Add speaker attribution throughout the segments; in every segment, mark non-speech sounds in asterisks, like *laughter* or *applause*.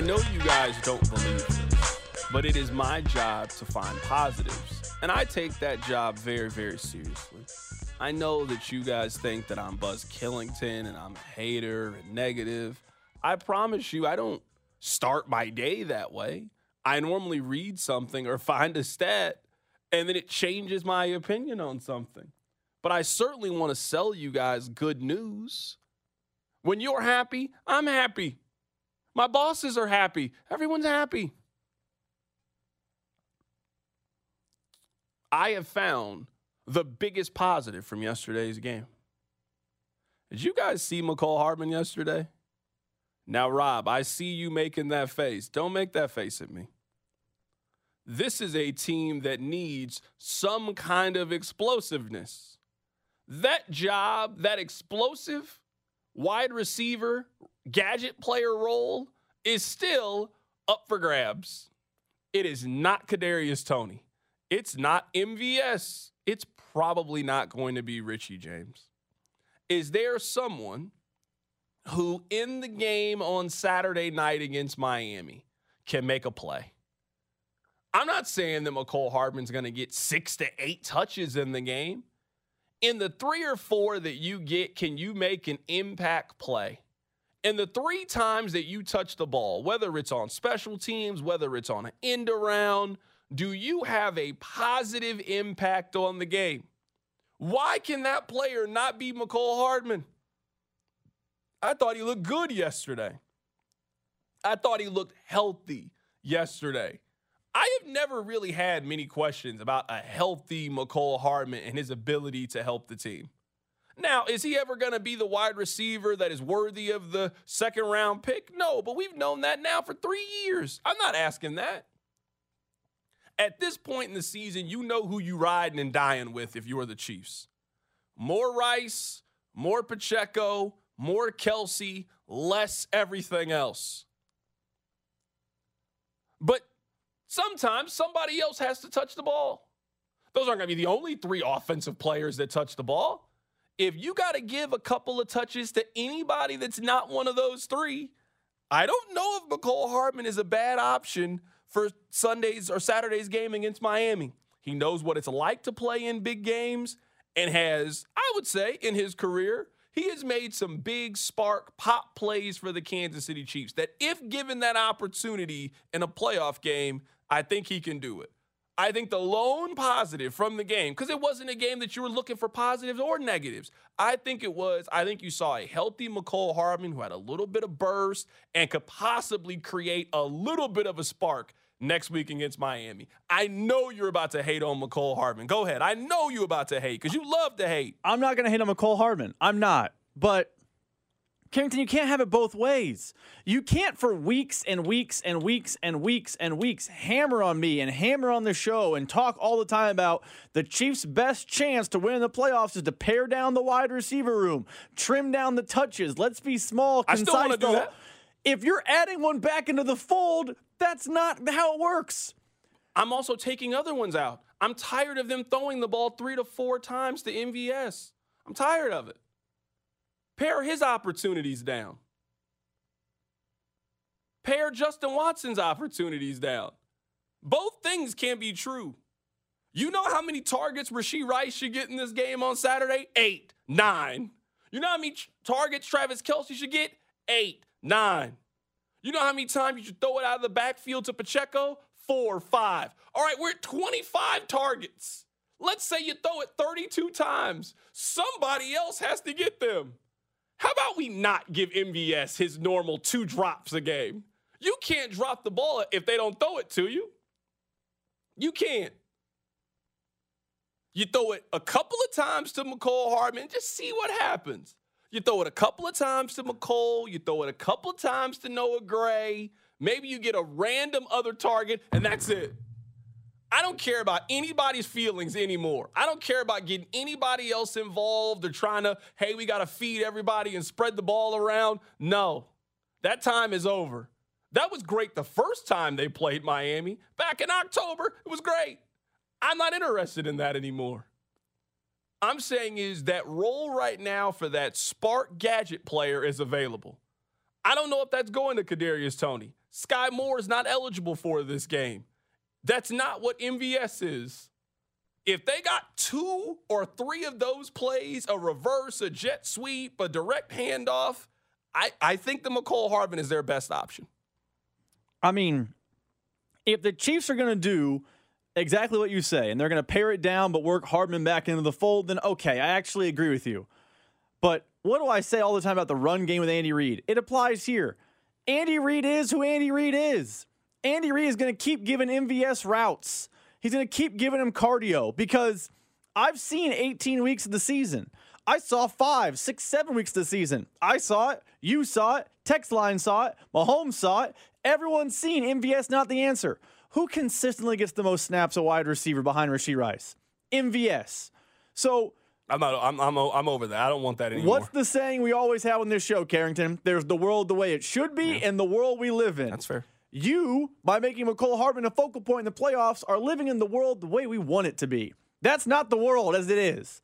Speaker 1: I know you guys don't believe this, but it is my job to find positives. And I take that job very, very seriously. I know that you guys think that I'm Buzz Killington and I'm a hater and negative. I promise you, I don't start my day that way. I normally read something or find a stat and then it changes my opinion on something. But I certainly want to sell you guys good news. When you're happy, I'm happy. My bosses are happy. Everyone's happy. I have found the biggest positive from yesterday's game. Did you guys see Mecole Hardman yesterday? Now, Rob, I see you making that face. Don't make that face at me. This is a team that needs some kind of explosiveness. That job, that explosive wide receiver, gadget player role is still up for grabs. It is not Kadarius Toney. It's not MVS. It's probably not going to be Richie James. Is there someone who in the game on Saturday night against Miami can make a play? I'm not saying that Mecole Hardman's going to get six to eight touches in the game. In the three or four that you get, can you make an impact play? And the three times that you touch the ball, whether it's on special teams, whether it's on an end around, do you have a positive impact on the game? Why can that player not be Mecole Hardman? I thought he looked good yesterday. I thought he looked healthy yesterday. I have never really had many questions about a healthy Mecole Hardman and his ability to help the team. Now, is he ever going to be the wide receiver that is worthy of the second round pick? No, but we've known that now for three years. I'm not asking that. At this point in the season, you know who you're riding and dying with if you are the Chiefs. More Rice, more Pacheco, more Kelce, less everything else. But sometimes somebody else has to touch the ball. Those aren't going to be the only three offensive players that touch the ball. If you got to give a couple of touches to anybody that's not one of those three, I don't know if Mecole Hardman is a bad option for Sunday's or Saturday's game against Miami. He knows what it's like to play in big games and has, I would say, in his career, he has made some big spark pop plays for the Kansas City Chiefs that, if given that opportunity in a playoff game, I think he can do it. I think the lone positive from the game, because it wasn't a game that you were looking for positives or negatives. I think it was, I think you saw a healthy Mecole Hardman who had a little bit of burst and could possibly create a little bit of a spark next week against Miami. I know you're about to hate on Mecole Hardman. Go ahead. I know you're about to hate because you love to hate.
Speaker 2: I'm not going to hate on Mecole Hardman. I'm not. But Carrington, you can't have it both ways. You can't for weeks and weeks and weeks and weeks and weeks hammer on me and hammer on the show and talk all the time about the Chiefs' best chance to win the playoffs is to pare down the wide receiver room, trim down the touches. Let's be small, concise.
Speaker 1: I still want to do that.
Speaker 2: If you're adding one back into the fold, that's not how it works.
Speaker 1: I'm also taking other ones out. I'm tired of them throwing the ball three to four times to MVS. I'm tired of it. Pare his opportunities down. Pare Justin Watson's opportunities down. Both things can't be true. You know how many targets Rashee Rice should get in this game on Saturday? Eight, nine. You know how many targets Travis Kelce should get? Eight, nine. You know how many times you should throw it out of the backfield to Pacheco? Four, five. All right, we're at 25 targets. Let's say you throw it 32 times. Somebody else has to get them. How about we not give MVS his normal two drops a game? You can't drop the ball if they don't throw it to you. You can't. You throw it a couple of times to Mecole Hardman, just see what happens. You throw it a couple of times to Mecole, you throw it a couple of times to Noah Gray. Maybe you get a random other target, and that's it. I don't care about anybody's feelings anymore. I don't care about getting anybody else involved or trying to, hey, we got to feed everybody and spread the ball around. No, that time is over. That was great the first time they played Miami back in October. It was great. I'm not interested in that anymore. I'm saying is that role right now for that spark gadget player is available. I don't know if that's going to Kadarius Toney. Skyy Moore is not eligible for this game. That's not what MVS is. If they got two or three of those plays, a reverse, a jet sweep, a direct handoff, I, I think the Mecole Hardman is their best option.
Speaker 2: I mean, if the Chiefs are going to do exactly what you say and they're going to pare it down but work Hardman back into the fold, then okay, I actually agree with you. But what do I say all the time about the run game with Andy Reid? It applies here. Andy Reid is who Andy Reid is. Andy Reid is going to keep giving MVS routes. He's going to keep giving him cardio because I've seen 18 weeks of the season. I saw five, six, seven weeks of the season. I saw it. You saw it. Text line saw it. Mahomes saw it. Everyone's seen MVS not the answer. Who consistently gets the most snaps a wide receiver behind Rashee Rice? MVS. So
Speaker 1: I'm not. I'm. I'm. I'm over that. I don't want that anymore.
Speaker 2: What's the saying we always have on this show, Carrington? There's the world the way it should be, yeah. and the world we live in.
Speaker 1: That's fair.
Speaker 2: You, by making Mecole Hardman a focal point in the playoffs, are living in the world the way we want it to be. That's not the world as it is.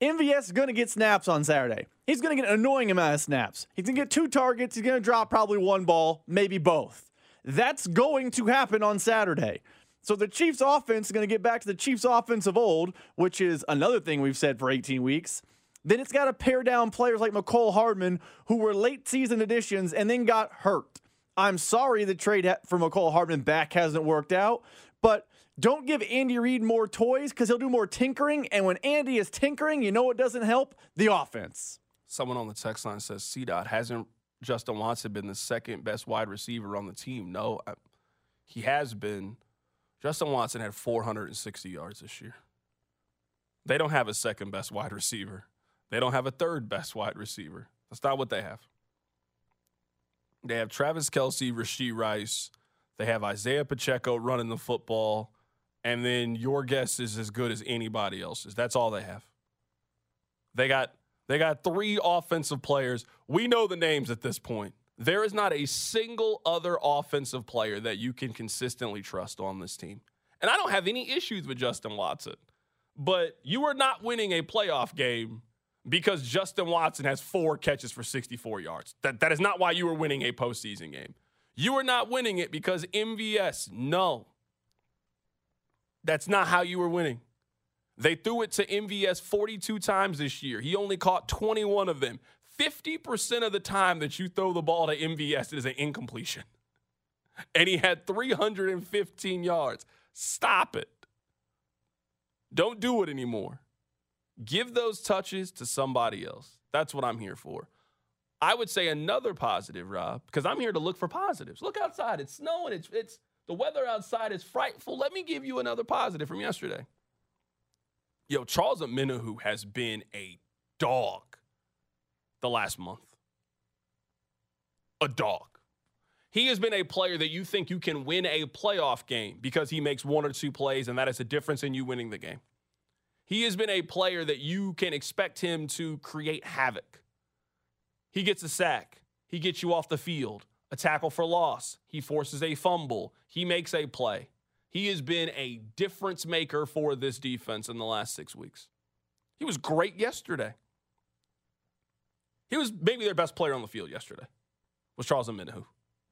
Speaker 2: MVS is going to get snaps on Saturday. He's going to get an annoying amount of snaps. He's going to get two targets. He's going to drop probably one ball, maybe both. That's going to happen on Saturday. So the Chiefs offense is going to get back to the Chiefs offense of old, which is another thing we've said for 18 weeks. Then it's got to pare down players like Mecole Hardman, who were late season additions and then got hurt. I'm sorry the trade for Mecole Hardman back hasn't worked out, but don't give Andy Reid more toys because he'll do more tinkering. And when Andy is tinkering, you know what doesn't help? The offense.
Speaker 1: Someone on the text line says, C. Dot, hasn't Justin Watson been the second best wide receiver on the team? No, I, he has been Justin Watson had 460 yards this year. They don't have a second best wide receiver. They don't have a third best wide receiver. That's not what they have. They have Travis Kelce, Rashee Rice. They have Isaiah Pacheco running the football. And then your guess is as good as anybody else's. That's all they have. They got they got three offensive players. We know the names at this point. There is not a single other offensive player that you can consistently trust on this team. And I don't have any issues with Justin Watson, but you are not winning a playoff game because Justin Watson has four catches for 64 yards. That, that is not why you were winning a postseason game. You are not winning it because MVS, no. That's not how you were winning. They threw it to MVS 42 times this year. He only caught 21 of them. 50% of the time that you throw the ball to MVS, it is an incompletion. *laughs* And he had 315 yards. Stop it. Don't do it anymore. Give those touches to somebody else. That's what I'm here for. I would say another positive, Rob, because I'm here to look for positives. Look outside. It's snowing. It's it's the weather outside is frightful. Let me give you another positive from yesterday. Yo, Charles Omenihu has been a dog the last month. A dog. He has been a player that you think you can win a playoff game because he makes one or two plays, and that is a difference in you winning the game. He has been a player that you can expect him to create havoc. He gets a sack, he gets you off the field, a tackle for loss, he forces a fumble, he makes a play. He has been a difference maker for this defense in the last six weeks. He was great yesterday. He was maybe their best player on the field yesterday. Was Charles Omenihu.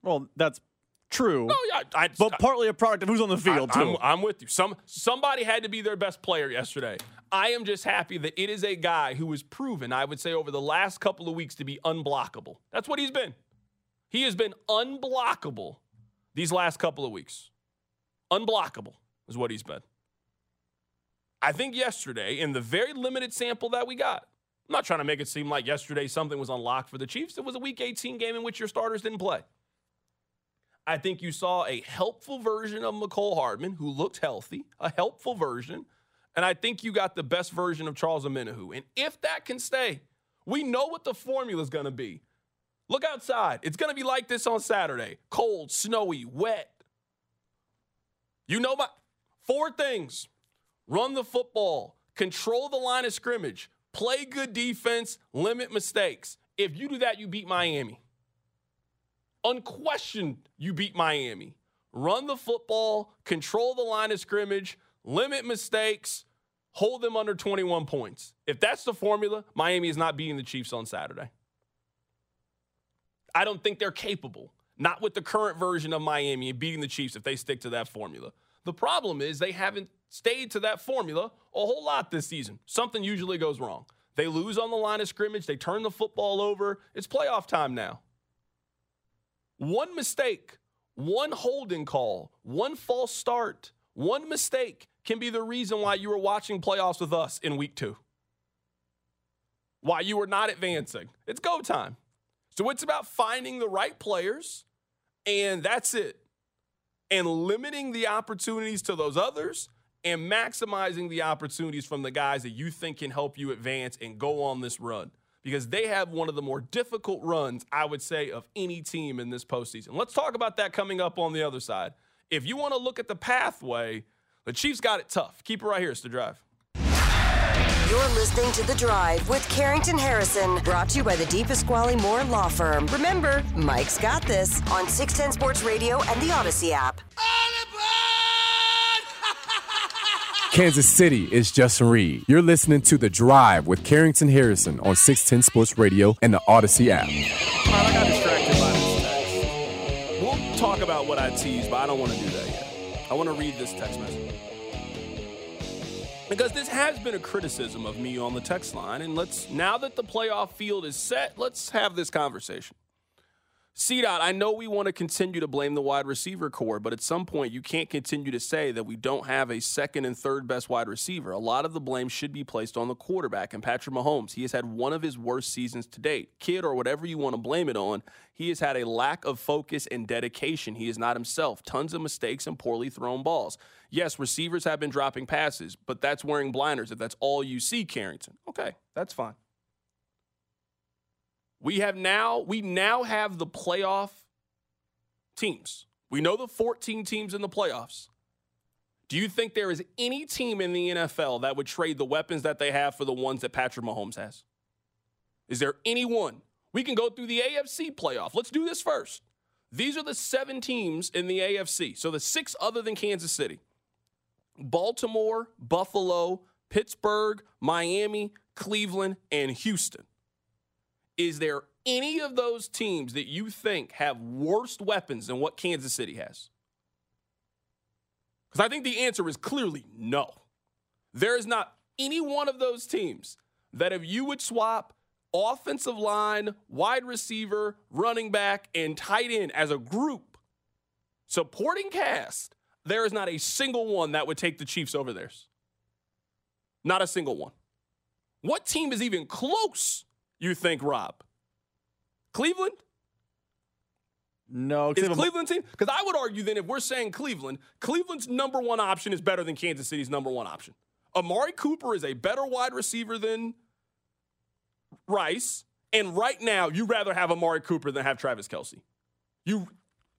Speaker 2: Well, that's true.
Speaker 1: No, yeah, I,
Speaker 2: but I, partly a product of who's on the field
Speaker 1: I,
Speaker 2: too.
Speaker 1: I'm, I'm, with you. Some somebody had to be their best player yesterday. I am just happy that it is a guy who has proven, I would say, over the last couple of weeks to be unblockable. That's what he's been. He has been unblockable these last couple of weeks. Unblockable is what he's been. I think yesterday, in the very limited sample that we got, I'm not trying to make it seem like yesterday something was unlocked for the Chiefs. It was a week 18 game in which your starters didn't play. I think you saw a helpful version of Mecole Hardman who looked healthy, a helpful version. And I think you got the best version of Charles Omenihu. And if that can stay, we know what the formula is going to be. Look outside. It's going to be like this on Saturday cold, snowy, wet. You know my four things run the football, control the line of scrimmage, play good defense, limit mistakes. If you do that, you beat Miami. Unquestioned, you beat Miami. Run the football, control the line of scrimmage, limit mistakes, hold them under 21 points. If that's the formula, Miami is not beating the Chiefs on Saturday. I don't think they're capable. not with the current version of Miami beating the Chiefs if they stick to that formula. The problem is they haven't stayed to that formula a whole lot this season. Something usually goes wrong. They lose on the line of scrimmage, they turn the football over. It's playoff time now. One mistake, one holding call, one false start, one mistake can be the reason why you were watching playoffs with us in week two. Why you were not advancing. It's go time. So it's about finding the right players, and that's it. And limiting the opportunities to those others and maximizing the opportunities from the guys that you think can help you advance and go on this run. Because they have one of the more difficult runs, I would say, of any team in this postseason. Let's talk about that coming up on the other side. If you want to look at the pathway, the Chiefs got it tough. Keep it right here. It's the drive.
Speaker 3: You're listening to The Drive with Carrington Harrison, brought to you by the DePasquale Moore Law Firm. Remember, Mike's got this on 610 Sports Radio and the Audacy app.
Speaker 4: Kansas City is Justin Reed. You're listening to The Drive with Carrington Harrison on 610 Sports Radio and the Audacy app.
Speaker 1: Right, I got distracted by this text. We'll talk about what I teased, but I don't want to do that yet. I want to read this text message. Because this has been a criticism of me on the text line, and let's now that the playoff field is set, let's have this conversation. C dot, I know we want to continue to blame the wide receiver corps, but at some point you can't continue to say that we don't have a second and third best wide receiver. A lot of the blame should be placed on the quarterback and Patrick Mahomes. He has had one of his worst seasons to date. Kid or whatever you want to blame it on, he has had a lack of focus and dedication. He is not himself. Tons of mistakes and poorly thrown balls. Yes, receivers have been dropping passes, but that's wearing blinders if that's all you see, Carrington. Okay, that's fine. We have now we now have the playoff teams. We know the 14 teams in the playoffs. Do you think there is any team in the NFL that would trade the weapons that they have for the ones that Patrick Mahomes has? Is there anyone? We can go through the AFC playoff. Let's do this first. These are the seven teams in the AFC. So the six other than Kansas City Baltimore, Buffalo, Pittsburgh, Miami, Cleveland, and Houston. Is there any of those teams that you think have worse weapons than what Kansas City has? Because I think the answer is clearly no. There is not any one of those teams that if you would swap offensive line, wide receiver, running back, and tight end as a group, supporting cast, there is not a single one that would take the Chiefs over theirs. Not a single one. What team is even close, you think, Rob? Cleveland?
Speaker 2: No,
Speaker 1: Is
Speaker 2: Cleveland-
Speaker 1: team? Because I would argue then if we're saying Cleveland, Cleveland's number one option is better than Kansas City's number one option. Amari Cooper is a better wide receiver than Rice. And right now, you'd rather have Amari Cooper than have Travis Kelce. You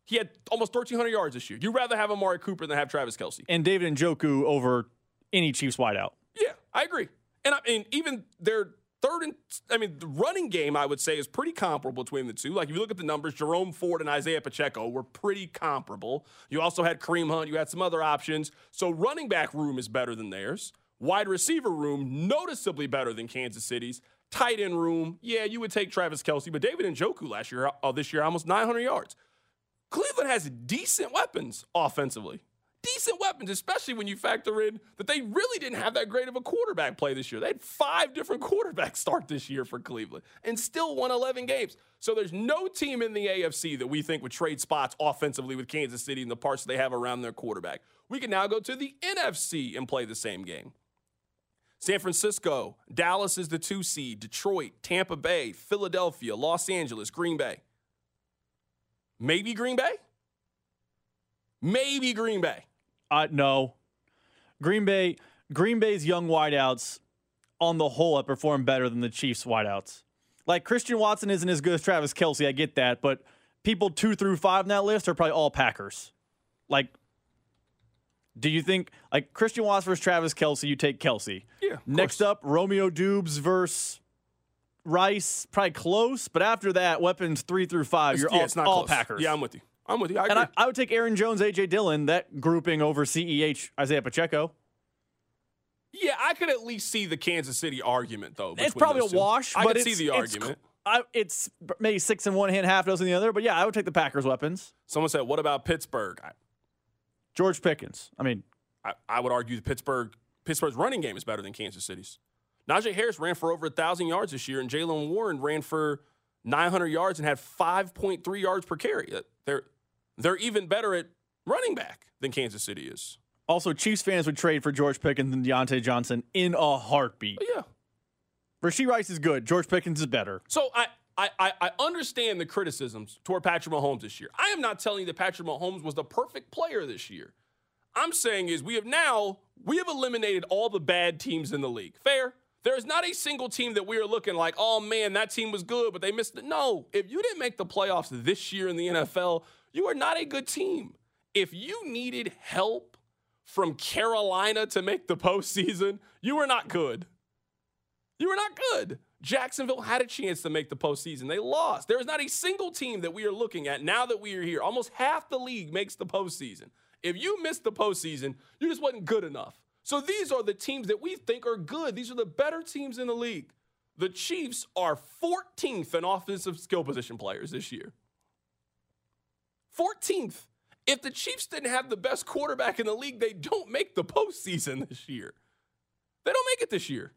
Speaker 1: he had almost 1,300 yards this year. You'd rather have Amari Cooper than have Travis Kelce.
Speaker 2: and David Njoku over any Chiefs wideout.
Speaker 1: Yeah, I agree. And I mean, even their third and I mean, the running game I would say is pretty comparable between the two. Like if you look at the numbers, Jerome Ford and Isaiah Pacheco were pretty comparable. You also had Kareem Hunt. You had some other options. So running back room is better than theirs. Wide receiver room noticeably better than Kansas City's. Tight end room, yeah, you would take Travis Kelce, but David Njoku last year, uh, this year, almost 900 yards. Cleveland has decent weapons offensively. Decent weapons, especially when you factor in that they really didn't have that great of a quarterback play this year. They had five different *laughs* quarterbacks start this year for Cleveland and still won 11 games. So there's no team in the AFC that we think would trade spots offensively with Kansas City and the parts they have around their quarterback. We can now go to the NFC and play the same game. San Francisco, Dallas is the two seed, Detroit, Tampa Bay, Philadelphia, Los Angeles, Green Bay. Maybe Green Bay? Maybe Green Bay.
Speaker 2: No. Green Bay, Green Bay's young wideouts on the whole have performed better than the Chiefs wideouts. Like Christian Watson isn't as good as Travis Kelce, I get that, but people two through five on that list are probably all Packers. Like, do you think like Christian Watson versus Travis Kelce, you take Kelce?
Speaker 1: Yeah,
Speaker 2: Next
Speaker 1: course.
Speaker 2: up, Romeo Doubs versus Rice, probably close, but after that, weapons three through five, you're
Speaker 1: yeah,
Speaker 2: all,
Speaker 1: it's not
Speaker 2: all. Packers.
Speaker 1: Yeah, I'm with you. I'm with you. I.
Speaker 2: And I, I would take Aaron Jones, AJ Dillon, that grouping over CEH, Isaiah Pacheco.
Speaker 1: yeah, I could at least see the Kansas City argument though.
Speaker 2: It's probably a
Speaker 1: two.
Speaker 2: wash,
Speaker 1: I
Speaker 2: but
Speaker 1: could see
Speaker 2: it's-
Speaker 1: the
Speaker 2: it's
Speaker 1: argument.
Speaker 2: I, it's maybe six in one hand, half dozen in the other. But yeah, I would take the Packers' weapons.
Speaker 1: Someone said, "What about Pittsburgh?" I,
Speaker 2: George Pickens. I mean,
Speaker 1: I, I would argue Pittsburgh Pittsburgh's running game is better than Kansas City's. Najee Harris ran for over a thousand yards this year, and Jaylen Warren ran for 900 yards and had 5.3 yards per carry. Uh, They're they're even better at running back than Kansas City is.
Speaker 2: also Chiefs fans would trade for George Pickens and Diontae Johnson in a heartbeat.
Speaker 1: But yeah.
Speaker 2: Rasheed Rice is good. George Pickens is better.
Speaker 1: So I, I, I I understand the criticisms toward Patrick Mahomes this year. I am not telling you that Patrick Mahomes was the perfect player this year. I'm saying is we have now we have eliminated all the bad teams in the league. Fair? There is not a single team that we are looking like, oh man, that team was good, but they missed it. No, if you didn't make the playoffs this year in the NFL, you are not a good team. If you needed help from Carolina to make the postseason, you were not good. You were not good. Jacksonville had a chance to make the postseason. They lost. There is not a single team that we are looking at now that we are here. Almost half the league makes the postseason. If you missed the postseason, you just wasn't good enough. So these are the teams that we think are good. These are the better teams in the league. The Chiefs are 14th in offensive skill position players this year. 14th. If the Chiefs didn't have the best quarterback in the league, they don't make the postseason this year. They don't make it this year.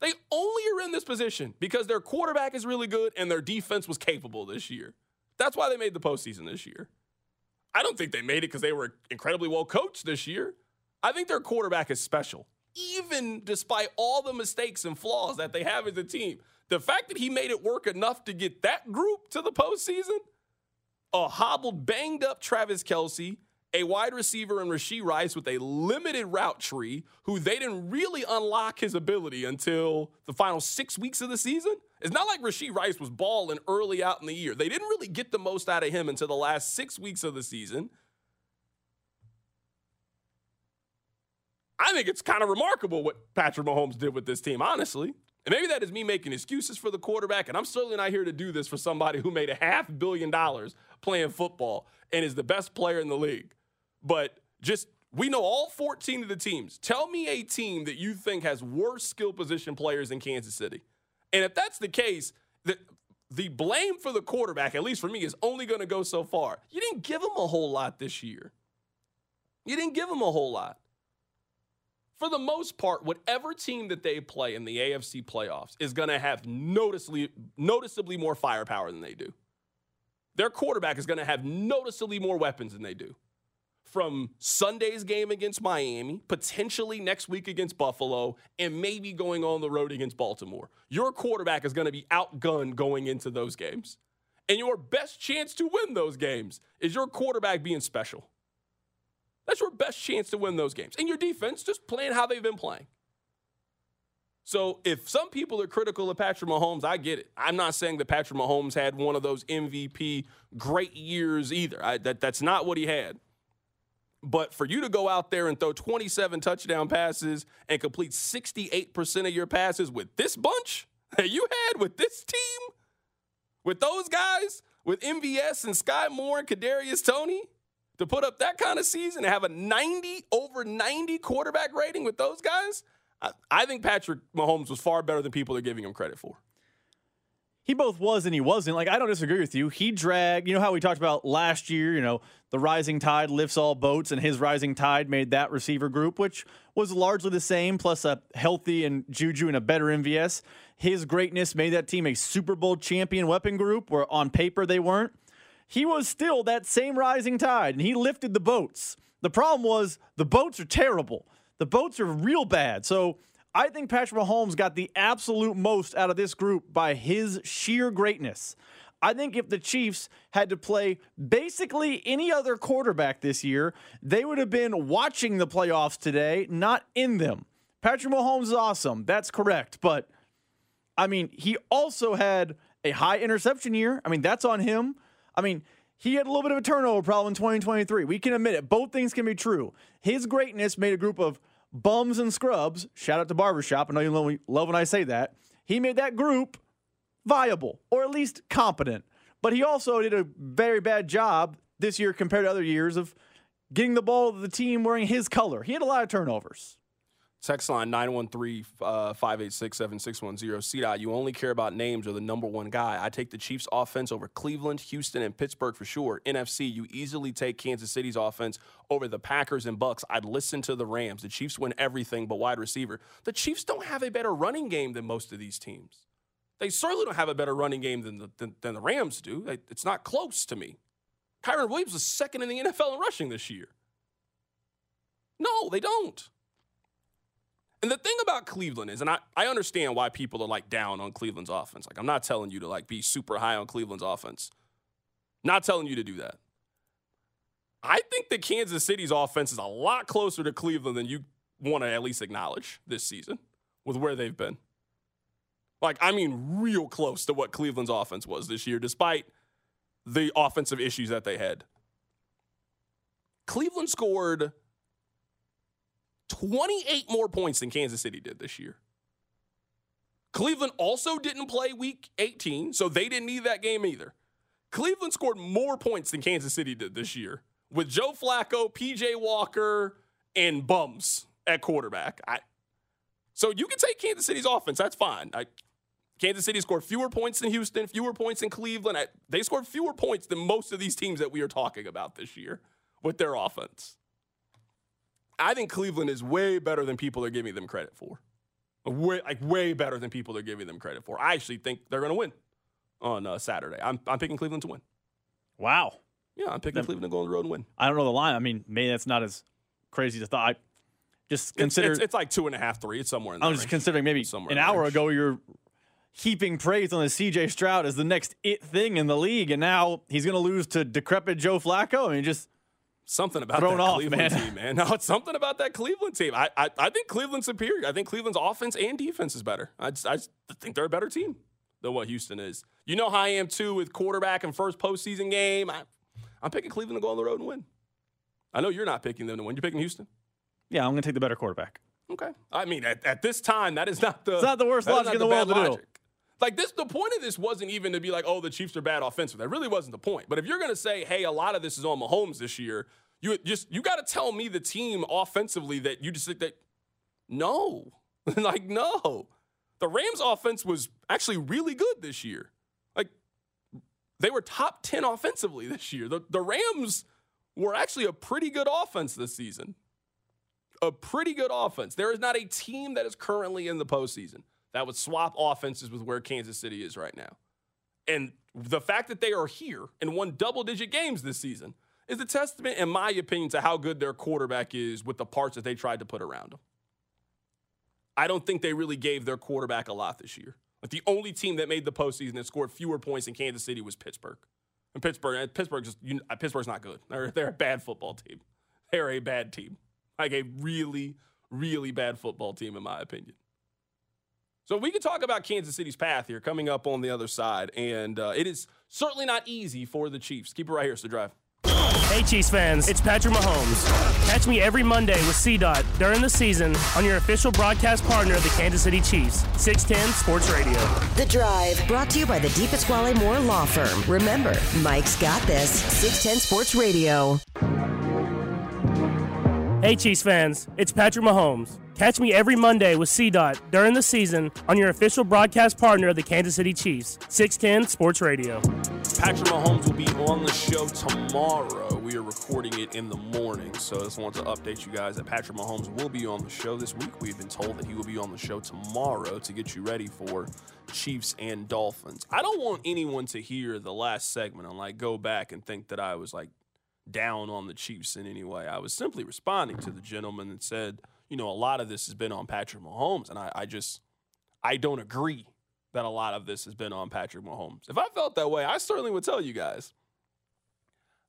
Speaker 1: They only are in this position because their quarterback is really good and their defense was capable this year. That's why they made the postseason this year. I don't think they made it because they were incredibly well coached this year. I think their quarterback is special, even despite all the mistakes and flaws that they have as a team. The fact that he made it work enough to get that group to the postseason, a hobbled, banged up Travis Kelce, a wide receiver in Rasheed Rice with a limited route tree, who they didn't really unlock his ability until the final six weeks of the season. It's not like Rasheed Rice was balling early out in the year. They didn't really get the most out of him until the last six weeks of the season. I think it's kind of remarkable what Patrick Mahomes did with this team, honestly. And maybe that is me making excuses for the quarterback. And I'm certainly not here to do this for somebody who made a half billion dollars playing football and is the best player in the league. But just, we know all 14 of the teams. Tell me a team that you think has worse skill position players than Kansas City. And if that's the case, the, the blame for the quarterback, at least for me, is only going to go so far. You didn't give him a whole lot this year. You didn't give him a whole lot for the most part, whatever team that they play in the AFC playoffs is going to have noticeably, noticeably more firepower than they do. Their quarterback is going to have noticeably more weapons than they do. From Sunday's game against Miami, potentially next week against Buffalo, and maybe going on the road against Baltimore. Your quarterback is going to be outgunned going into those games. And your best chance to win those games is your quarterback being special. That's your best chance to win those games. And your defense just playing how they've been playing. So if some people are critical of Patrick Mahomes, I get it. I'm not saying that Patrick Mahomes had one of those MVP great years either. I, that, that's not what he had. But for you to go out there and throw 27 touchdown passes and complete 68% of your passes with this bunch *laughs* that you had with this team, with those guys, with MVS and Skyy Moore and Kadarius Toney, to put up that kind of season and have a 90 over 90 quarterback rating with those guys, I, I think Patrick Mahomes was far better than people are giving him credit for.
Speaker 2: He both was and he wasn't. Like, I don't disagree with you. He dragged, you know how we talked about last year, you know, the rising tide lifts all boats, and his rising tide made that receiver group, which was largely the same, plus a healthy and Juju and a better MVS. His greatness made that team a Super Bowl champion weapon group, where on paper they weren't. He was still that same rising tide, and he lifted the boats. The problem was the boats are terrible. The boats are real bad. So I think Patrick Mahomes got the absolute most out of this group by his sheer greatness. I think if the Chiefs had to play basically any other quarterback this year, they would have been watching the playoffs today, not in them. Patrick Mahomes is awesome. That's correct. But I mean, he also had a high interception year. I mean, that's on him. I mean, he had a little bit of a turnover problem in 2023. We can admit it. Both things can be true. His greatness made a group of bums and scrubs. Shout out to Barbershop. I know you love when I say that. He made that group viable or at least competent. But he also did a very bad job this year compared to other years of getting the ball to the team wearing his color. He had a lot of turnovers.
Speaker 1: Text line 913 uh, 586 7610. CDOT, you only care about names or the number one guy. I take the Chiefs' offense over Cleveland, Houston, and Pittsburgh for sure. NFC, you easily take Kansas City's offense over the Packers and Bucks. I'd listen to the Rams. The Chiefs win everything but wide receiver. The Chiefs don't have a better running game than most of these teams. They certainly don't have a better running game than the, than, than the Rams do. It's not close to me. Kyren Williams was second in the NFL in rushing this year. No, they don't. And the thing about Cleveland is, and I, I understand why people are like down on Cleveland's offense. Like, I'm not telling you to like be super high on Cleveland's offense. Not telling you to do that. I think that Kansas City's offense is a lot closer to Cleveland than you want to at least acknowledge this season with where they've been. Like, I mean, real close to what Cleveland's offense was this year, despite the offensive issues that they had. Cleveland scored 28 more points than Kansas City did this year. Cleveland also didn't play week 18, so they didn't need that game either. Cleveland scored more points than Kansas City did this year with Joe Flacco, PJ Walker, and bums at quarterback. I, so you can take Kansas City's offense. That's fine. I, Kansas City scored fewer points than Houston, fewer points than Cleveland. I, they scored fewer points than most of these teams that we are talking about this year with their offense. I think Cleveland is way better than people are giving them credit for. Way, like way better than people are giving them credit for. I actually think they're going to win on uh, Saturday. I'm, I'm picking Cleveland to win.
Speaker 2: Wow.
Speaker 1: Yeah, I'm picking then, Cleveland to go on the road and win.
Speaker 2: I don't know the line. I mean, maybe that's not as crazy as I thought. Just consider
Speaker 1: it's, it's, it's, like two and a half, three. It's somewhere in. I'm
Speaker 2: just considering maybe somewhere an hour range. ago you're heaping praise on the CJ Stroud as the next it thing in the league, and now he's going to lose to decrepit Joe Flacco. I mean, just
Speaker 1: something about Thrown that off, Cleveland man. team, man. *laughs* No, it's something about that Cleveland team. I, I, I think Cleveland's superior. I think Cleveland's offense and defense is better. I just, I just think they're a better team than what Houston is. You know how I am too with quarterback and first postseason game. I, I'm picking Cleveland to go on the road and win. I know you're not picking them to win. You're picking Houston.
Speaker 2: Yeah, I'm going to take the better quarterback.
Speaker 1: Okay. I mean, at, at this time, that is not the.
Speaker 2: It's not the worst logic in the, the world to logic. do.
Speaker 1: Like this, the point of this wasn't even to be like, oh, the Chiefs are bad offensive. That really wasn't the point. But if you're going to say, hey, a lot of this is on Mahomes this year, you just you got to tell me the team offensively that you just think that no, *laughs* like no, the Rams offense was actually really good this year. Like they were top ten offensively this year. The the Rams were actually a pretty good offense this season. A pretty good offense. There is not a team that is currently in the postseason that would swap offenses with where Kansas City is right now. And the fact that they are here and won double digit games this season is a testament, in my opinion, to how good their quarterback is with the parts that they tried to put around him. I don't think they really gave their quarterback a lot this year. Like the only team that made the postseason that scored fewer points in Kansas City was Pittsburgh. And Pittsburgh, Pittsburgh just you, Pittsburgh's not good. They're they're a bad football team. They're a bad team, like a really really bad football team, in my opinion. So we can talk about Kansas City's path here coming up on the other side, and uh, it is certainly not easy for the Chiefs. Keep it right here, so drive.
Speaker 5: Hey Chiefs fans, it's Patrick Mahomes. Catch me every Monday with CDOT during the season on your official broadcast partner of the Kansas City Chiefs, 610 Sports Radio.
Speaker 3: The Drive, brought to you by the DePasquale Moore Law Firm. Remember, Mike's got this, 610 Sports Radio.
Speaker 5: Hey Chiefs fans, it's Patrick Mahomes. Catch me every Monday with CDOT during the season on your official broadcast partner of the Kansas City Chiefs, 610 Sports Radio.
Speaker 1: Patrick Mahomes will be on the show tomorrow. We are recording it in the morning, so I just want to update you guys that Patrick Mahomes will be on the show this week. We've been told that he will be on the show tomorrow to get you ready for Chiefs and Dolphins. I don't want anyone to hear the last segment and like go back and think that I was like down on the Chiefs in any way. I was simply responding to the gentleman that said – you know, a lot of this has been on Patrick Mahomes. And I, I just, I don't agree that a lot of this has been on Patrick Mahomes. If I felt that way, I certainly would tell you guys.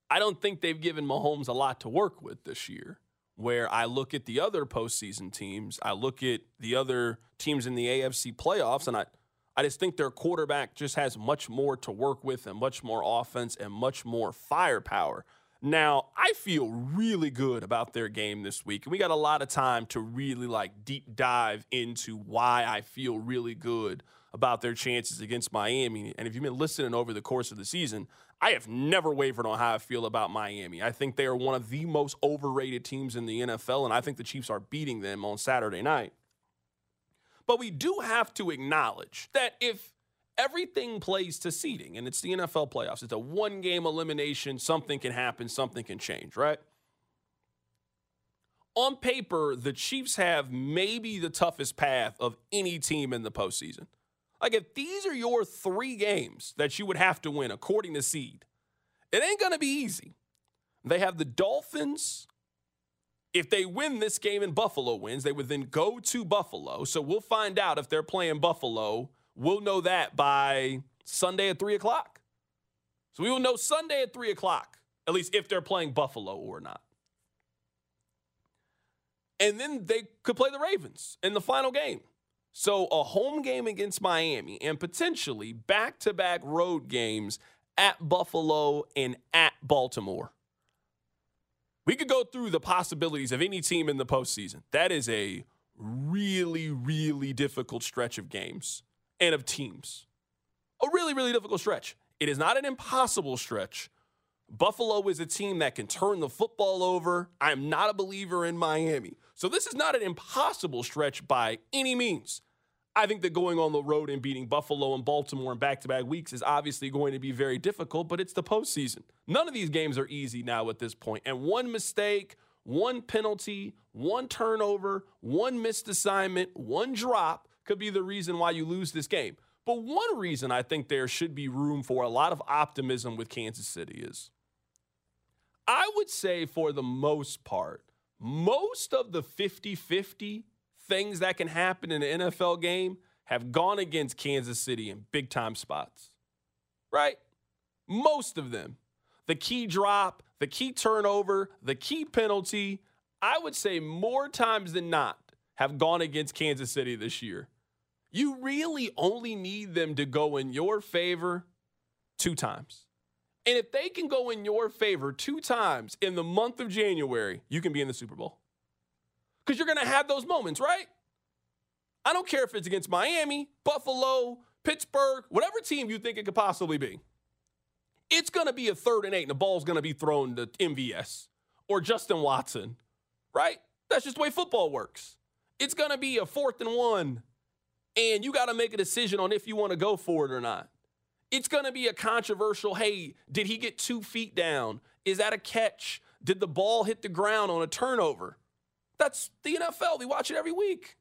Speaker 1: I don't think they've given Mahomes a lot to work with this year. Where I look at the other postseason teams, I look at the other teams in the AFC playoffs, and I, I just think their quarterback just has much more to work with and much more offense and much more firepower Now, I feel really good about their game this week, and we got a lot of time to really like deep dive into why I feel really good about their chances against Miami. And if you've been listening over the course of the season, I have never wavered on how I feel about Miami. I think they are one of the most overrated teams in the NFL, and I think the Chiefs are beating them on Saturday night. But we do have to acknowledge that if everything plays to seeding, and it's the NFL playoffs, it's a one game elimination, something can happen, something can change, right? On paper, the Chiefs have maybe the toughest path of any team in the postseason. Like, if these are your three games that you would have to win according to seed, it ain't going to be easy. They have the Dolphins. If they win this game and Buffalo wins, they would then go to Buffalo. So we'll find out if they're playing Buffalo. We'll know that by Sunday at 3 o'clock. So we will know Sunday at 3 o'clock, at least if they're playing Buffalo or not. And then they could play the Ravens in the final game. So a home game against Miami and potentially back to back road games at Buffalo and at Baltimore. We could go through the possibilities of any team in the postseason. That is a really, really difficult stretch of games and of teams. A really, really difficult stretch. It is not an impossible stretch. Buffalo is a team that can turn the football over. I am not a believer in Miami. So this is not an impossible stretch by any means. I think that going on the road and beating Buffalo and Baltimore in back to back weeks is obviously going to be very difficult, but it's the postseason. None of these games are easy now at this point. And one mistake, one penalty, one turnover, one missed assignment, one drop could be the reason why you lose this game. But one reason I think there should be room for a lot of optimism with Kansas City is I would say, for the most part, most of the 50 50 things that can happen in an NFL game have gone against Kansas City in big time spots, right? Most of them. The key drop, the key turnover, the key penalty, I would say more times than not have gone against Kansas City this year. You really only need them to go in your favor two times. And if they can go in your favor two times in the month of January, you can be in the Super Bowl. Because you're going to have those moments, right? I don't care if it's against Miami, Buffalo, Pittsburgh, whatever team you think it could possibly be. It's going to be a third and eight, and the ball's going to be thrown to MVS or Justin Watson, right? That's just the way football works. It's going to be a fourth and one, and you got to make a decision on if you want to go for it or not. It's going to be a controversial hey, did he get two feet down? Is that a catch? Did the ball hit the ground on a turnover? That's the NFL. We watch it every week.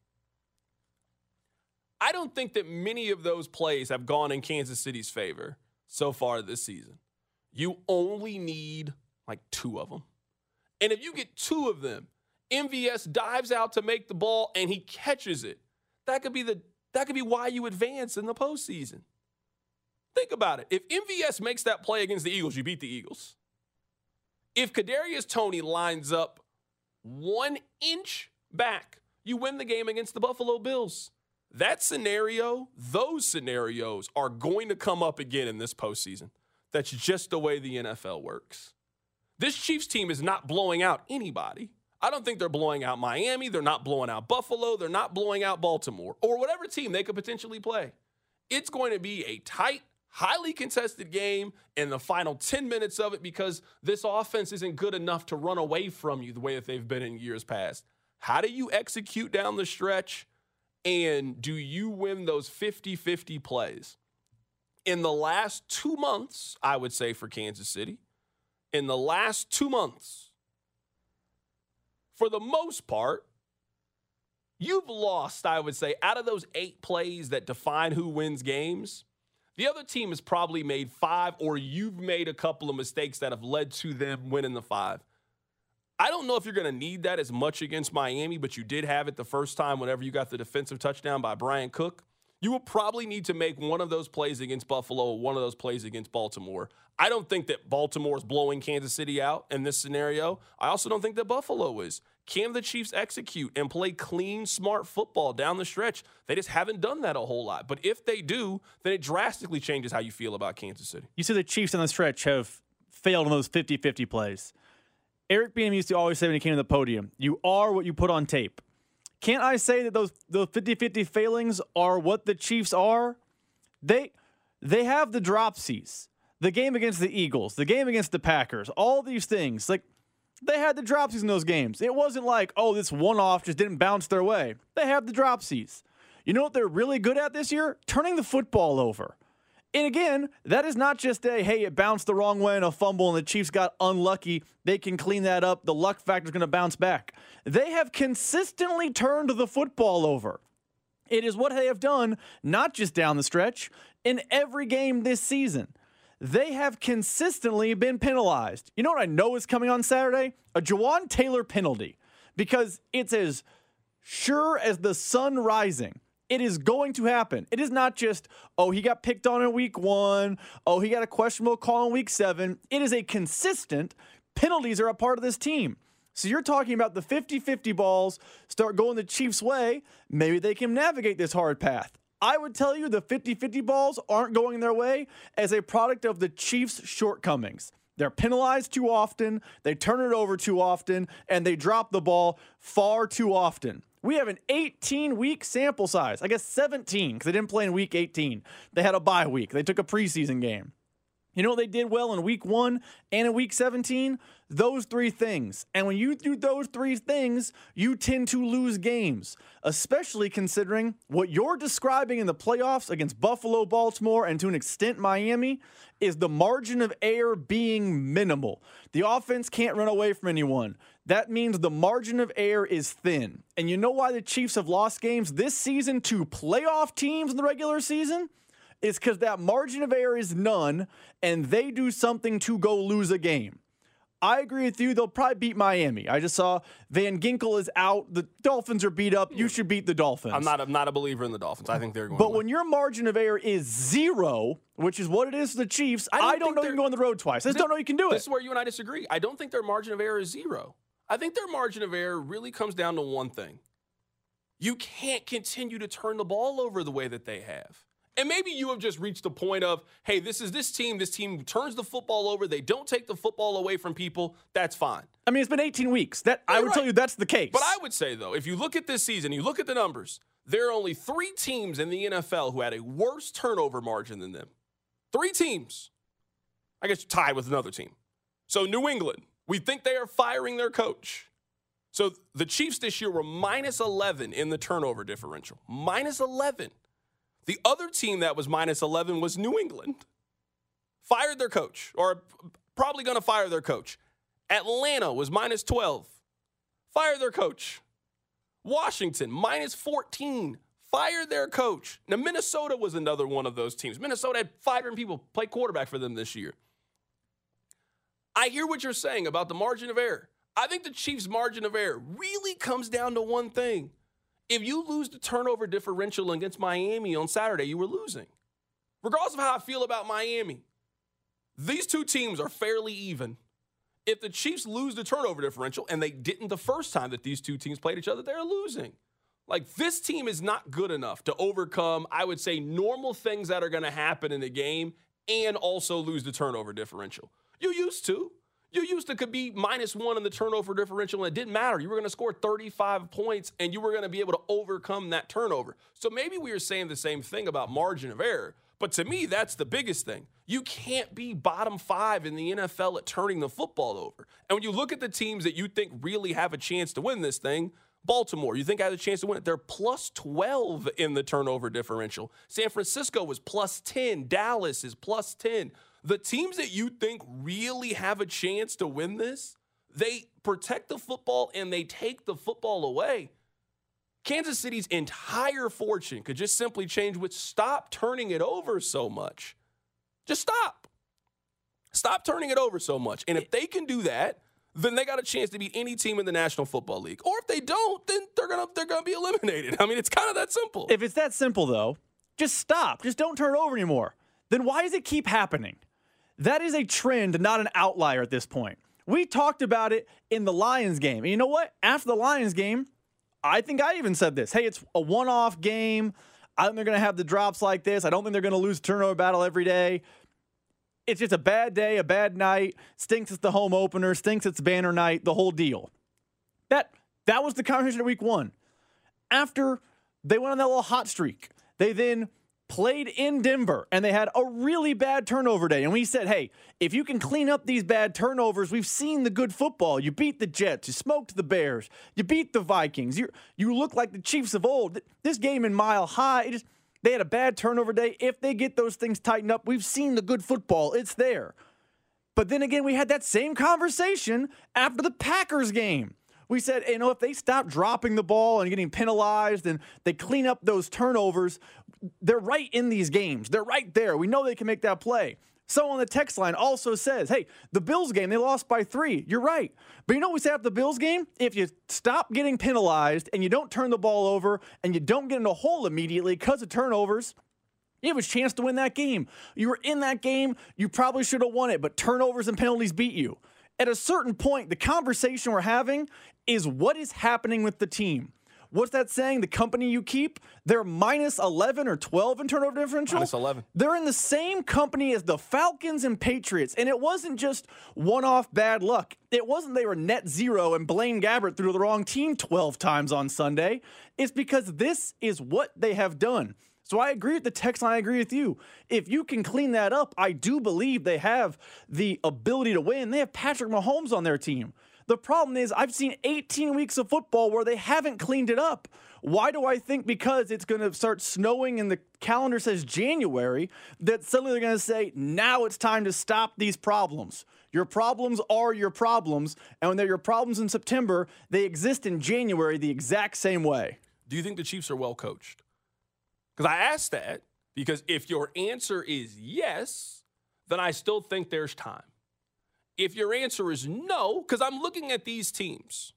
Speaker 1: I don't think that many of those plays have gone in Kansas City's favor so far this season. You only need like two of them. And if you get two of them, MVS dives out to make the ball and he catches it. That could be the that could be why you advance in the postseason. Think about it. If MVS makes that play against the Eagles, you beat the Eagles. If Kadarius Toney lines up one inch back, you win the game against the Buffalo Bills. That scenario, those scenarios are going to come up again in this postseason. That's just the way the NFL works. This Chiefs team is not blowing out anybody. I don't think they're blowing out Miami. They're not blowing out Buffalo. They're not blowing out Baltimore or whatever team they could potentially play. It's going to be a tight, highly contested game in the final 10 minutes of it because this offense isn't good enough to run away from you the way that they've been in years past. How do you execute down the stretch? And do you win those 50 50 plays? In the last two months, I would say for Kansas City, in the last two months, for the most part, you've lost, I would say, out of those eight plays that define who wins games. The other team has probably made five, or you've made a couple of mistakes that have led to them winning the five. I don't know if you're going to need that as much against Miami, but you did have it the first time whenever you got the defensive touchdown by Bryan Cook. You will probably need to make one of those plays against Buffalo, or one of those plays against Baltimore. I don't think that Baltimore is blowing Kansas City out in this scenario. I also don't think that Buffalo is. Can the Chiefs execute and play clean, smart football down the stretch? They just haven't done that a whole lot. But if they do, then it drastically changes how you feel about Kansas City.
Speaker 2: You see the Chiefs on the stretch have failed on those 50 50 plays. Eric Bieniemy used to always say when he came to the podium, you are what you put on tape. Can't I say that those those 50-50 failings are what the Chiefs are? They they have the dropsies. The game against the Eagles, the game against the Packers, all these things. Like they had the dropsies in those games. It wasn't like, oh, this one off just didn't bounce their way. They have the dropsies. You know what they're really good at this year? Turning the football over. And again, that is not just a hey, it bounced the wrong way in a fumble and the Chiefs got unlucky. They can clean that up. The luck factor is going to bounce back. They have consistently turned the football over. It is what they have done, not just down the stretch, in every game this season. They have consistently been penalized. You know what I know is coming on Saturday? A Jawaan Taylor penalty. Because it's as sure as the sun rising it is going to happen. It is not just, oh, he got picked on in week one. Oh, he got a questionable call in week seven. It is a consistent, penalties are a part of this team. So you're talking about the 50 50 balls start going the Chiefs' way. Maybe they can navigate this hard path. I would tell you the 50 50 balls aren't going their way as a product of the Chiefs' shortcomings. They're penalized too often, they turn it over too often, and they drop the ball far too often. We have an 18 week sample size. I guess 17 because they didn't play in week 18. They had a bye week, they took a preseason game. You know what they did well in week one and in week 17? Those three things. And when you do those three things, you tend to lose games, especially considering what you're describing in the playoffs against Buffalo, Baltimore, and to an extent Miami is the margin of error being minimal. The offense can't run away from anyone. That means the margin of error is thin. And you know why the Chiefs have lost games this season to playoff teams in the regular season? is because that margin of error is none and they do something to go lose a game. I agree with you. They'll probably beat Miami. I just saw Van Ginkel is out. The Dolphins are beat up. You should beat the Dolphins.
Speaker 1: I'm not. I'm not a believer in the Dolphins. I think they're going.
Speaker 2: But when your margin of error is zero, which is what it is for the Chiefs, I don't, I don't know you can go on the road twice. I just don't know you can do
Speaker 1: this
Speaker 2: it.
Speaker 1: This is where you and I disagree. I don't think their margin of error is zero. I think their margin of error really comes down to one thing. You can't continue to turn the ball over the way that they have. And maybe you have just reached the point of, hey, this is this team. This team turns the football over. They don't take the football away from people. That's fine.
Speaker 2: I mean, it's been 18 weeks. That You're I would right. tell you that's the case.
Speaker 1: But I would say though, if you look at this season, you look at the numbers. There are only three teams in the NFL who had a worse turnover margin than them. Three teams. I guess tied with another team. So New England, we think they are firing their coach. So the Chiefs this year were minus 11 in the turnover differential. Minus 11. The other team that was minus 11 was New England. Fired their coach, or probably going to fire their coach. Atlanta was minus 12. Fire their coach. Washington, minus 14. Fire their coach. Now, Minnesota was another one of those teams. Minnesota had 500 people play quarterback for them this year. I hear what you're saying about the margin of error. I think the Chiefs' margin of error really comes down to one thing if you lose the turnover differential against Miami on Saturday, you were losing. Regardless of how I feel about Miami, these two teams are fairly even. If the Chiefs lose the turnover differential, and they didn't the first time that these two teams played each other, they're losing. Like, this team is not good enough to overcome, I would say, normal things that are going to happen in the game and also lose the turnover differential. You used to. You used to could be minus one in the turnover differential, and it didn't matter. You were going to score 35 points, and you were going to be able to overcome that turnover. So maybe we are saying the same thing about margin of error. But to me, that's the biggest thing. You can't be bottom five in the NFL at turning the football over. And when you look at the teams that you think really have a chance to win this thing, Baltimore, you think has a chance to win it? They're plus 12 in the turnover differential. San Francisco was plus 10. Dallas is plus 10 the teams that you think really have a chance to win this, they protect the football and they take the football away. Kansas City's entire fortune could just simply change with stop turning it over so much. Just stop. Stop turning it over so much. And if they can do that, then they got a chance to beat any team in the National Football League. Or if they don't, then they're gonna they're gonna be eliminated. *laughs* I mean, it's kind of that simple.
Speaker 2: If it's that simple though, just stop. Just don't turn it over anymore. Then why does it keep happening? That is a trend, not an outlier at this point. We talked about it in the Lions game. And you know what? After the Lions game, I think I even said this. Hey, it's a one off game. I think they're going to have the drops like this. I don't think they're going to lose turnover battle every day. It's just a bad day, a bad night. Stinks it's the home opener, stinks it's banner night, the whole deal. That that was the conversation at week one. After they went on that little hot streak, they then played in Denver and they had a really bad turnover day. And we said, hey, if you can clean up these bad turnovers, we've seen the good football. You beat the Jets, you smoked the Bears, you beat the Vikings, you you look like the Chiefs of old. This game in Mile High, just they had a bad turnover day. If they get those things tightened up, we've seen the good football. It's there. But then again, we had that same conversation after the Packers game. We said, you know, if they stop dropping the ball and getting penalized and they clean up those turnovers, they're right in these games. They're right there. We know they can make that play. Someone on the text line also says, hey, the Bills game, they lost by three. You're right. But you know what we say after the Bills game? If you stop getting penalized and you don't turn the ball over and you don't get in a hole immediately because of turnovers, you have a chance to win that game. You were in that game, you probably should have won it, but turnovers and penalties beat you. At a certain point, the conversation we're having is what is happening with the team. What's that saying? The company you keep, they're minus 11 or 12 in turnover differential.
Speaker 1: Minus 11.
Speaker 2: They're in the same company as the Falcons and Patriots. And it wasn't just one off bad luck. It wasn't they were net zero and Blaine Gabbert threw the wrong team 12 times on Sunday. It's because this is what they have done. So I agree with the text line. I agree with you. If you can clean that up, I do believe they have the ability to win. They have Patrick Mahomes on their team. The problem is, I've seen 18 weeks of football where they haven't cleaned it up. Why do I think because it's going to start snowing and the calendar says January that suddenly they're going to say, now it's time to stop these problems? Your problems are your problems. And when they're your problems in September, they exist in January the exact same way.
Speaker 1: Do you think the Chiefs are well coached? Because I asked that because if your answer is yes, then I still think there's time. If your answer is no, because I'm looking at these teams,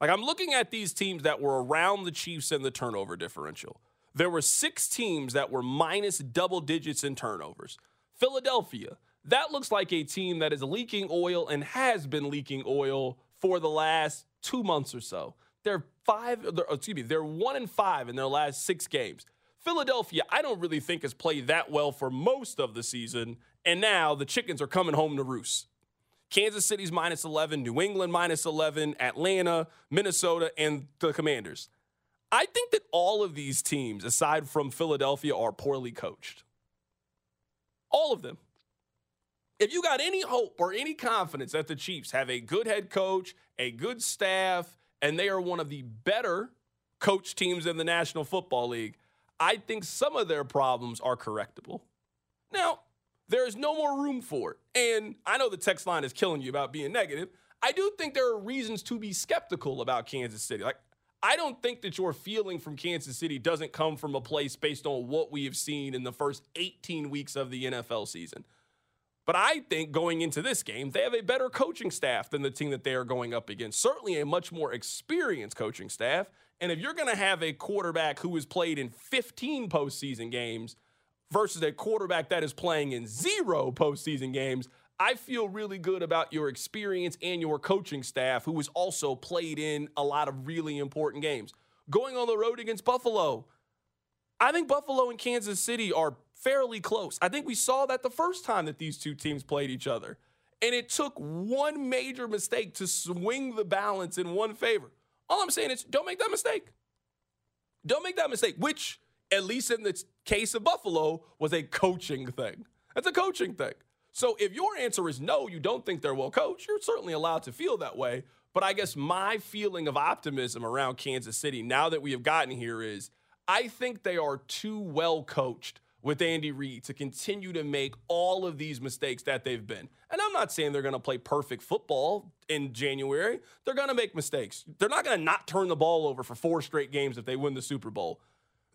Speaker 1: like I'm looking at these teams that were around the Chiefs and the turnover differential. There were six teams that were minus double digits in turnovers. Philadelphia, that looks like a team that is leaking oil and has been leaking oil for the last two months or so. They're five, they're, excuse me, they're one and five in their last six games. Philadelphia, I don't really think has played that well for most of the season, and now the chickens are coming home to roost. Kansas City's minus 11, New England minus 11, Atlanta, Minnesota, and the Commanders. I think that all of these teams, aside from Philadelphia, are poorly coached. All of them. If you got any hope or any confidence that the Chiefs have a good head coach, a good staff, and they are one of the better coach teams in the National Football League, I think some of their problems are correctable. Now, there is no more room for it. And I know the text line is killing you about being negative. I do think there are reasons to be skeptical about Kansas City. Like, I don't think that your feeling from Kansas City doesn't come from a place based on what we have seen in the first 18 weeks of the NFL season. But I think going into this game, they have a better coaching staff than the team that they are going up against. Certainly a much more experienced coaching staff. And if you're going to have a quarterback who has played in 15 postseason games versus a quarterback that is playing in zero postseason games, I feel really good about your experience and your coaching staff, who has also played in a lot of really important games. Going on the road against Buffalo, I think Buffalo and Kansas City are fairly close. I think we saw that the first time that these two teams played each other. And it took one major mistake to swing the balance in one favor. All I'm saying is don't make that mistake. Don't make that mistake, which at least in the case of Buffalo, was a coaching thing. That's a coaching thing. So if your answer is no, you don't think they're well coached, you're certainly allowed to feel that way. But I guess my feeling of optimism around Kansas City now that we have gotten here is I think they are too well coached with Andy Reid to continue to make all of these mistakes that they've been. And I'm not saying they're going to play perfect football in January. They're going to make mistakes. They're not going to not turn the ball over for four straight games if they win the Super Bowl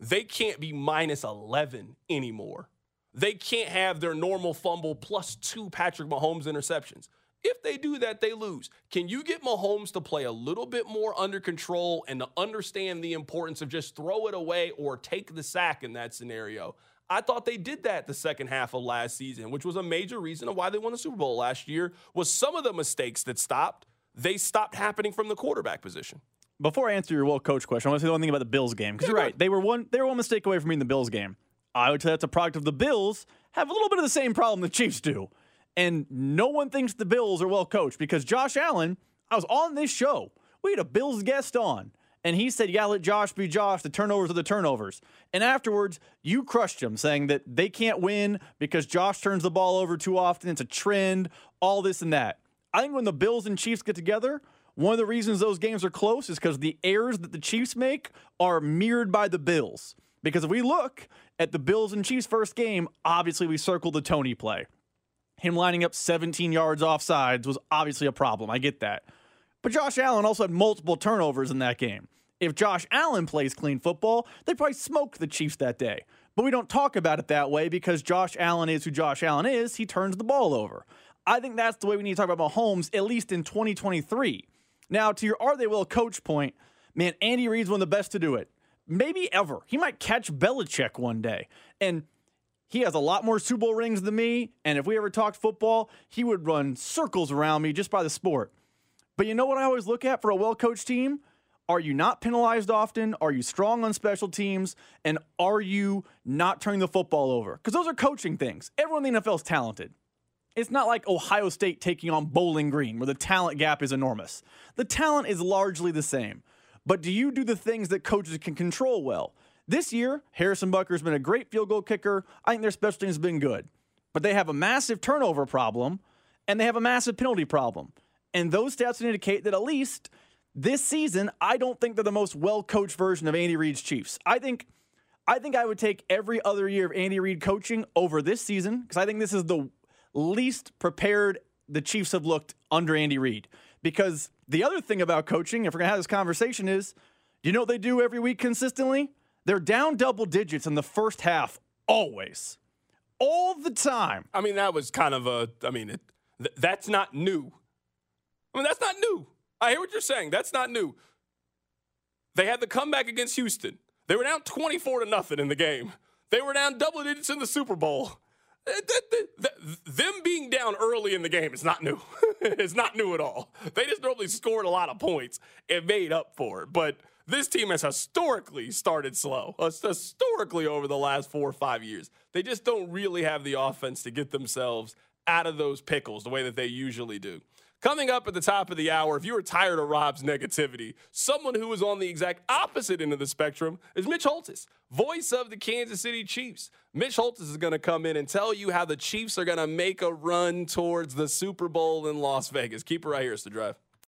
Speaker 1: they can't be minus 11 anymore. They can't have their normal fumble plus two Patrick Mahomes interceptions. If they do that, they lose. Can you get Mahomes to play a little bit more under control and to understand the importance of just throw it away or take the sack in that scenario? I thought they did that the second half of last season, which was a major reason of why they won the Super Bowl last year. Was some of the mistakes that stopped, they stopped happening from the quarterback position.
Speaker 2: Before I answer your well coach question, I want to say one thing about the Bills game because you're right. They were one they were one mistake away from being the Bills game. I would say that's a product of the Bills have a little bit of the same problem the Chiefs do. And no one thinks the Bills are well coached because Josh Allen, I was on this show. We had a Bills guest on, and he said, Yeah, let Josh be Josh. The turnovers are the turnovers. And afterwards, you crushed him, saying that they can't win because Josh turns the ball over too often. It's a trend, all this and that. I think when the Bills and Chiefs get together, one of the reasons those games are close is because the errors that the Chiefs make are mirrored by the Bills. Because if we look at the Bills and Chiefs first game, obviously we circle the Toney play. Him lining up 17 yards off sides was obviously a problem. I get that. But Josh Allen also had multiple turnovers in that game. If Josh Allen plays clean football, they probably smoke the Chiefs that day. But we don't talk about it that way because Josh Allen is who Josh Allen is. He turns the ball over. I think that's the way we need to talk about Mahomes, at least in 2023. Now, to your are they well coach point, man, Andy Reid's one of the best to do it. Maybe ever. He might catch Belichick one day. And he has a lot more Super Bowl rings than me. And if we ever talked football, he would run circles around me just by the sport. But you know what I always look at for a well coached team? Are you not penalized often? Are you strong on special teams? And are you not turning the football over? Because those are coaching things. Everyone in the NFL is talented. It's not like Ohio State taking on Bowling Green, where the talent gap is enormous. The talent is largely the same. But do you do the things that coaches can control well? This year, Harrison Butker's been a great field goal kicker. I think their special teams have been good. But they have a massive turnover problem and they have a massive penalty problem. And those stats indicate that at least this season, I don't think they're the most well coached version of Andy Reid's Chiefs. I think. I think I would take every other year of Andy Reid coaching over this season because I think this is the least prepared the Chiefs have looked under Andy Reid. Because the other thing about coaching, if we're going to have this conversation, is you know what they do every week consistently? They're down double digits in the first half, always. All the time.
Speaker 1: I mean, that was kind of a. I mean, it, th- that's not new. I mean, that's not new. I hear what you're saying. That's not new. They had the comeback against Houston. They were down 24 to nothing in the game. They were down double digits in the Super Bowl. Them being down early in the game is not new. *laughs* it's not new at all. They just normally scored a lot of points and made up for it. But this team has historically started slow, historically over the last four or five years. They just don't really have the offense to get themselves out of those pickles the way that they usually do. Coming up at the top of the hour, if you were tired of Rob's negativity, someone who is on the exact opposite end of the spectrum is Mitch Holthus, voice of the Kansas City Chiefs. Mitch Holthus is going to come in and tell you how the Chiefs are going to make a run towards the Super Bowl in Las Vegas. Keep it right here, it's the drive.